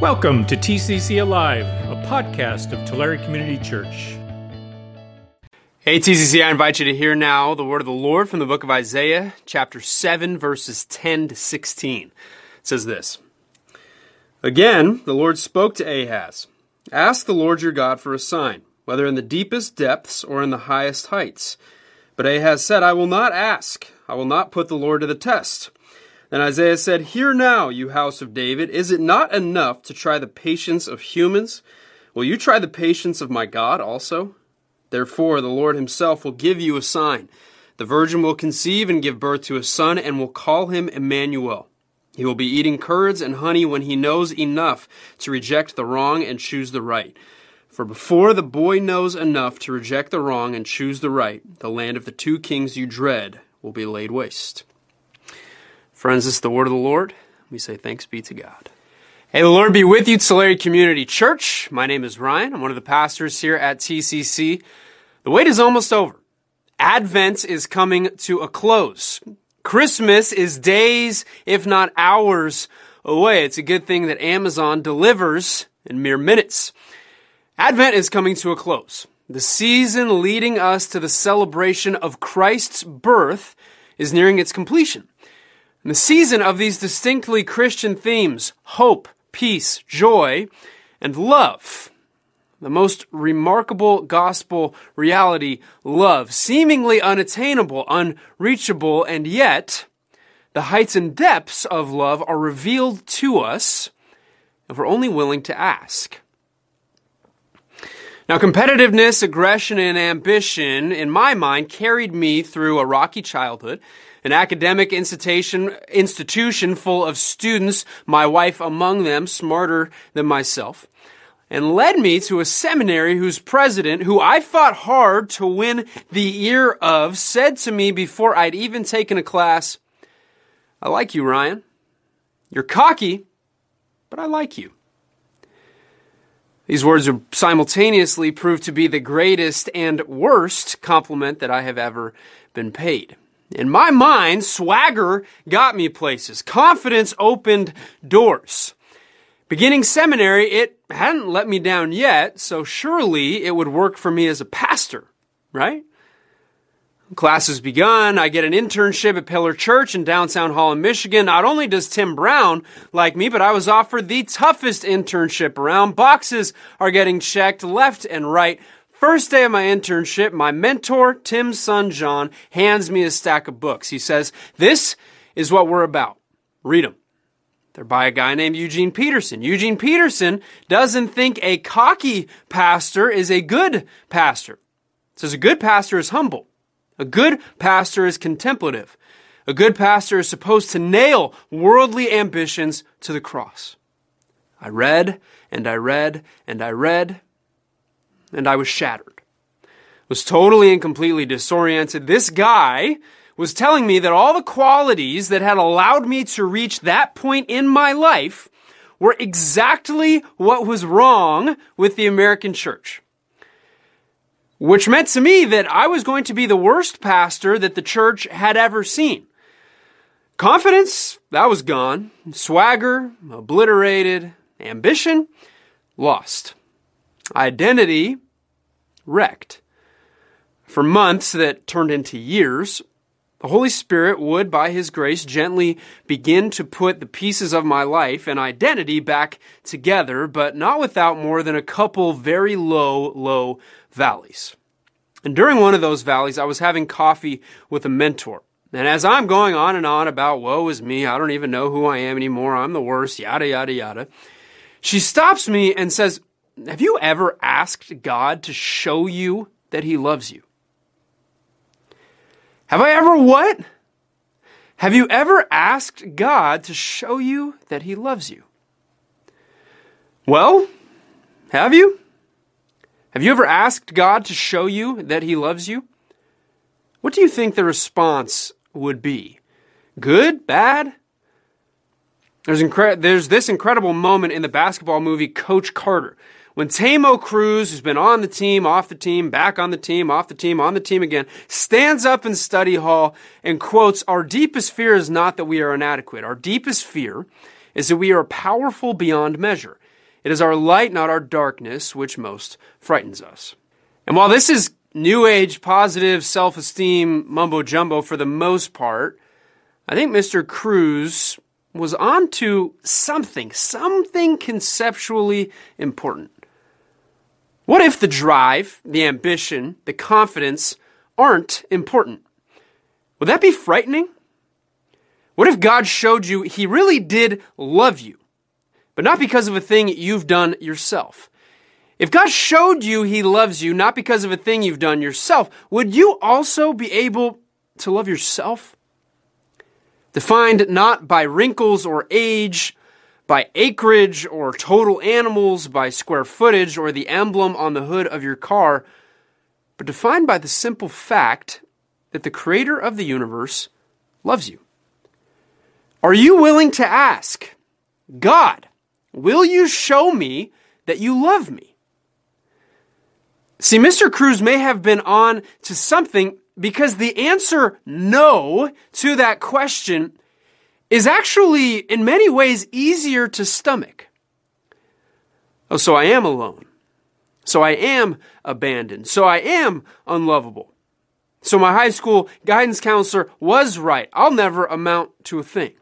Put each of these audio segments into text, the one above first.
Welcome to TCC Alive, a podcast of Tulare Community Church. Hey, TCC, I invite you to hear now the word of the Lord from the book of Isaiah, chapter 7, verses 10 to 16. It says this Again, the Lord spoke to Ahaz Ask the Lord your God for a sign, whether in the deepest depths or in the highest heights. But Ahaz said, I will not ask. I will not put the Lord to the test. Then Isaiah said, Hear now, you house of David, is it not enough to try the patience of humans? Will you try the patience of my God also? Therefore, the Lord himself will give you a sign. The virgin will conceive and give birth to a son, and will call him Emmanuel. He will be eating curds and honey when he knows enough to reject the wrong and choose the right. For before the boy knows enough to reject the wrong and choose the right, the land of the two kings you dread will be laid waste. Friends, this is the word of the Lord. We say thanks be to God. Hey, the Lord be with you, Tulare Community Church. My name is Ryan. I'm one of the pastors here at TCC. The wait is almost over. Advent is coming to a close. Christmas is days, if not hours, away. It's a good thing that Amazon delivers in mere minutes. Advent is coming to a close. The season leading us to the celebration of Christ's birth is nearing its completion. The season of these distinctly Christian themes, hope, peace, joy, and love. The most remarkable gospel reality, love, seemingly unattainable, unreachable, and yet the heights and depths of love are revealed to us if we're only willing to ask. Now, competitiveness, aggression, and ambition, in my mind, carried me through a rocky childhood, an academic institution, institution full of students, my wife among them, smarter than myself, and led me to a seminary whose president, who I fought hard to win the ear of, said to me before I'd even taken a class, I like you, Ryan. You're cocky, but I like you. These words are simultaneously proved to be the greatest and worst compliment that I have ever been paid. In my mind, swagger got me places. Confidence opened doors. Beginning seminary, it hadn't let me down yet, so surely it would work for me as a pastor, right? Class has begun. I get an internship at Pillar Church in downtown Holland, Michigan. Not only does Tim Brown like me, but I was offered the toughest internship around. Boxes are getting checked left and right. First day of my internship, my mentor, Tim's son John, hands me a stack of books. He says, This is what we're about. Read them. They're by a guy named Eugene Peterson. Eugene Peterson doesn't think a cocky pastor is a good pastor. Says a good pastor is humble. A good pastor is contemplative. A good pastor is supposed to nail worldly ambitions to the cross. I read and I read and I read and I was shattered. Was totally and completely disoriented. This guy was telling me that all the qualities that had allowed me to reach that point in my life were exactly what was wrong with the American church which meant to me that I was going to be the worst pastor that the church had ever seen. Confidence, that was gone. Swagger, obliterated. Ambition, lost. Identity, wrecked. For months that turned into years, the Holy Spirit would, by His grace, gently begin to put the pieces of my life and identity back together, but not without more than a couple very low, low valleys. And during one of those valleys, I was having coffee with a mentor. And as I'm going on and on about, woe is me, I don't even know who I am anymore, I'm the worst, yada, yada, yada, she stops me and says, Have you ever asked God to show you that He loves you? Have I ever what? Have you ever asked God to show you that He loves you? Well, have you? Have you ever asked God to show you that He loves you? What do you think the response would be? Good? Bad? There's, incre- there's this incredible moment in the basketball movie Coach Carter when Timo Cruz, who's been on the team, off the team, back on the team, off the team, on the team again, stands up in study hall and quotes, Our deepest fear is not that we are inadequate. Our deepest fear is that we are powerful beyond measure. It is our light, not our darkness, which most frightens us. And while this is new age positive self esteem mumbo jumbo for the most part, I think Mr. Cruz was on to something, something conceptually important. What if the drive, the ambition, the confidence aren't important? Would that be frightening? What if God showed you he really did love you, but not because of a thing you've done yourself? If God showed you he loves you not because of a thing you've done yourself, would you also be able to love yourself? Defined not by wrinkles or age, by acreage or total animals, by square footage or the emblem on the hood of your car, but defined by the simple fact that the creator of the universe loves you. Are you willing to ask, God, will you show me that you love me? See, Mr. Cruz may have been on to something because the answer no to that question is actually, in many ways, easier to stomach. Oh, so I am alone. So I am abandoned. So I am unlovable. So my high school guidance counselor was right. I'll never amount to a thing.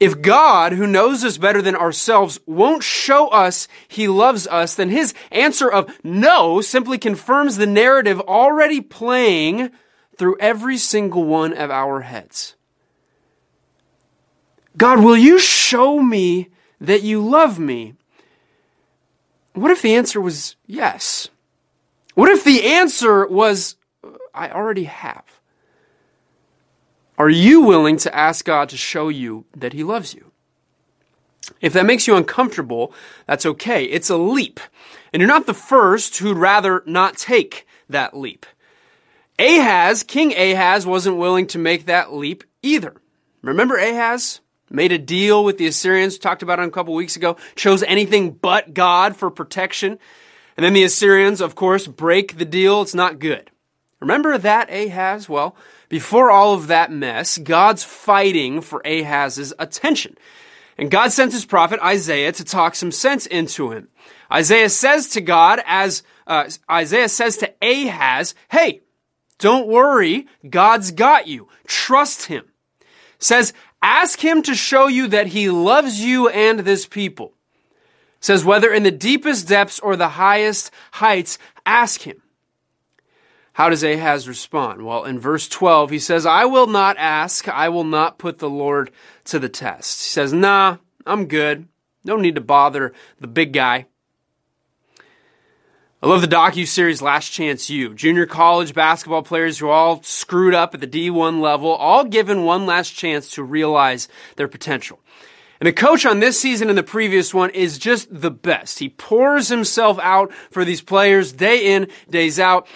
If God, who knows us better than ourselves, won't show us he loves us, then his answer of no simply confirms the narrative already playing through every single one of our heads. God, will you show me that you love me? What if the answer was yes? What if the answer was, uh, I already have? Are you willing to ask God to show you that He loves you? If that makes you uncomfortable, that's okay. It's a leap. And you're not the first who'd rather not take that leap. Ahaz, King Ahaz, wasn't willing to make that leap either. Remember Ahaz? Made a deal with the Assyrians, talked about it a couple weeks ago, chose anything but God for protection. And then the Assyrians, of course, break the deal. It's not good. Remember that Ahaz? Well, before all of that mess, God's fighting for Ahaz's attention. And God sent his prophet Isaiah to talk some sense into him. Isaiah says to God, as uh, Isaiah says to Ahaz, hey, don't worry, God's got you. Trust him. Says, Ask him to show you that he loves you and this people. It says, whether in the deepest depths or the highest heights, ask him. How does Ahaz respond? Well, in verse 12, he says, I will not ask. I will not put the Lord to the test. He says, nah, I'm good. No need to bother the big guy. I love the docu series Last Chance U. Junior college basketball players who all screwed up at the D1 level, all given one last chance to realize their potential. And the coach on this season and the previous one is just the best. He pours himself out for these players day in, days out,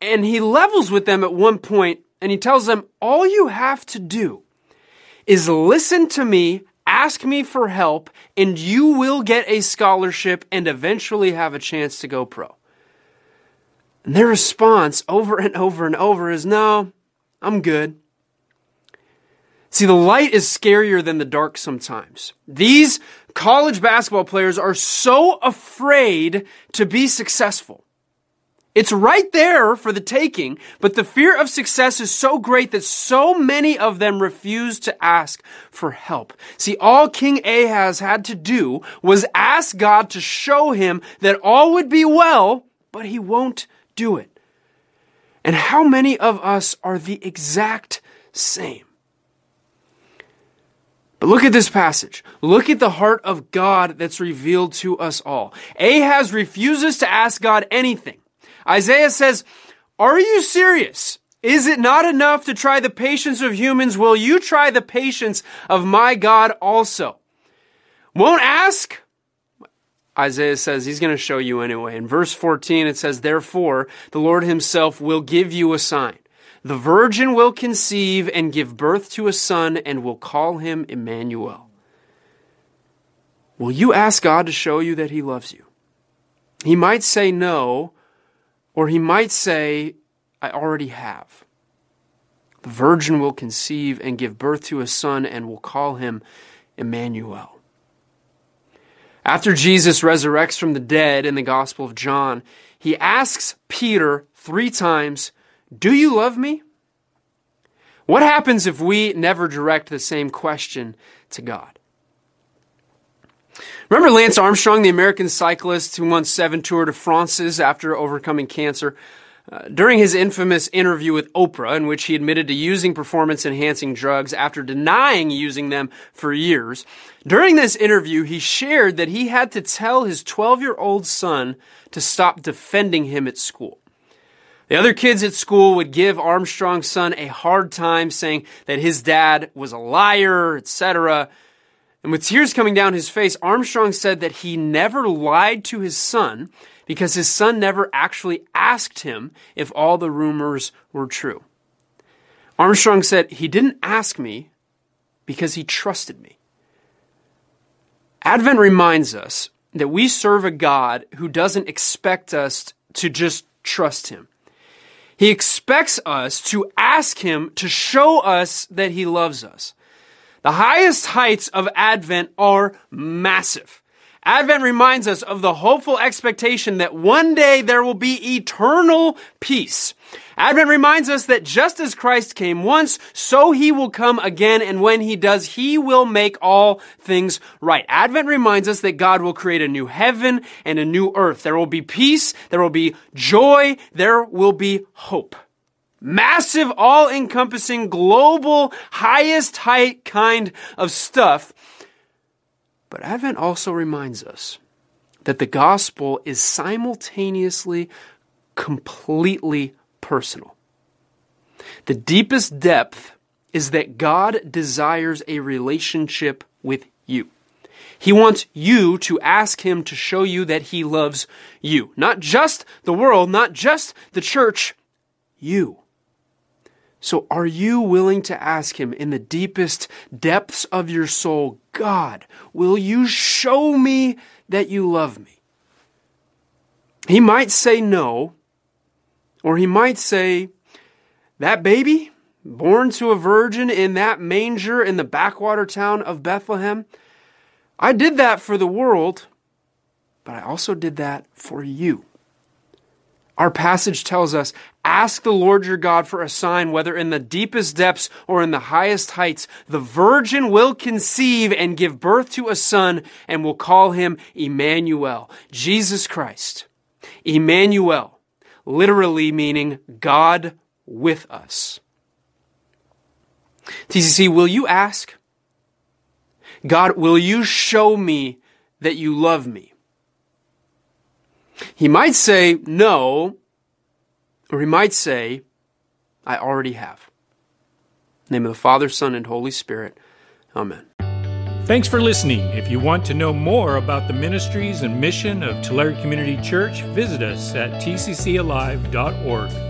and he levels with them at one point and he tells them, all you have to do is listen to me ask me for help and you will get a scholarship and eventually have a chance to go pro. And their response over and over and over is, no, I'm good. See, the light is scarier than the dark sometimes. These college basketball players are so afraid to be successful. It's right there for the taking, but the fear of success is so great that so many of them refuse to ask for help. See, all King Ahaz had to do was ask God to show him that all would be well, but he won't do it. And how many of us are the exact same? But look at this passage. Look at the heart of God that's revealed to us all. Ahaz refuses to ask God anything. Isaiah says, Are you serious? Is it not enough to try the patience of humans? Will you try the patience of my God also? Won't ask? Isaiah says he's going to show you anyway. In verse 14, it says, Therefore, the Lord himself will give you a sign. The virgin will conceive and give birth to a son and will call him Emmanuel. Will you ask God to show you that he loves you? He might say no, or he might say, I already have. The virgin will conceive and give birth to a son and will call him Emmanuel. After Jesus resurrects from the dead in the Gospel of John, he asks Peter three times, Do you love me? What happens if we never direct the same question to God? Remember Lance Armstrong, the American cyclist who won seven Tour de France's after overcoming cancer? During his infamous interview with Oprah, in which he admitted to using performance enhancing drugs after denying using them for years, during this interview, he shared that he had to tell his 12 year old son to stop defending him at school. The other kids at school would give Armstrong's son a hard time saying that his dad was a liar, etc. And with tears coming down his face, Armstrong said that he never lied to his son because his son never actually asked him if all the rumors were true. Armstrong said, He didn't ask me because he trusted me. Advent reminds us that we serve a God who doesn't expect us to just trust him. He expects us to ask him to show us that he loves us. The highest heights of Advent are massive. Advent reminds us of the hopeful expectation that one day there will be eternal peace. Advent reminds us that just as Christ came once, so he will come again, and when he does, he will make all things right. Advent reminds us that God will create a new heaven and a new earth. There will be peace, there will be joy, there will be hope. Massive, all-encompassing, global, highest height kind of stuff but Advent also reminds us that the gospel is simultaneously completely personal. The deepest depth is that God desires a relationship with you. He wants you to ask Him to show you that He loves you. Not just the world, not just the church, you. So are you willing to ask Him in the deepest depths of your soul, God, will you show me that you love me? He might say no, or he might say, that baby born to a virgin in that manger in the backwater town of Bethlehem, I did that for the world, but I also did that for you. Our passage tells us, ask the Lord your God for a sign, whether in the deepest depths or in the highest heights. The virgin will conceive and give birth to a son and will call him Emmanuel, Jesus Christ. Emmanuel, literally meaning God with us. TCC, will you ask? God, will you show me that you love me? He might say no, or he might say, I already have. name of the Father, Son, and Holy Spirit. Amen. Thanks for listening. If you want to know more about the ministries and mission of Tulare Community Church, visit us at tccalive.org.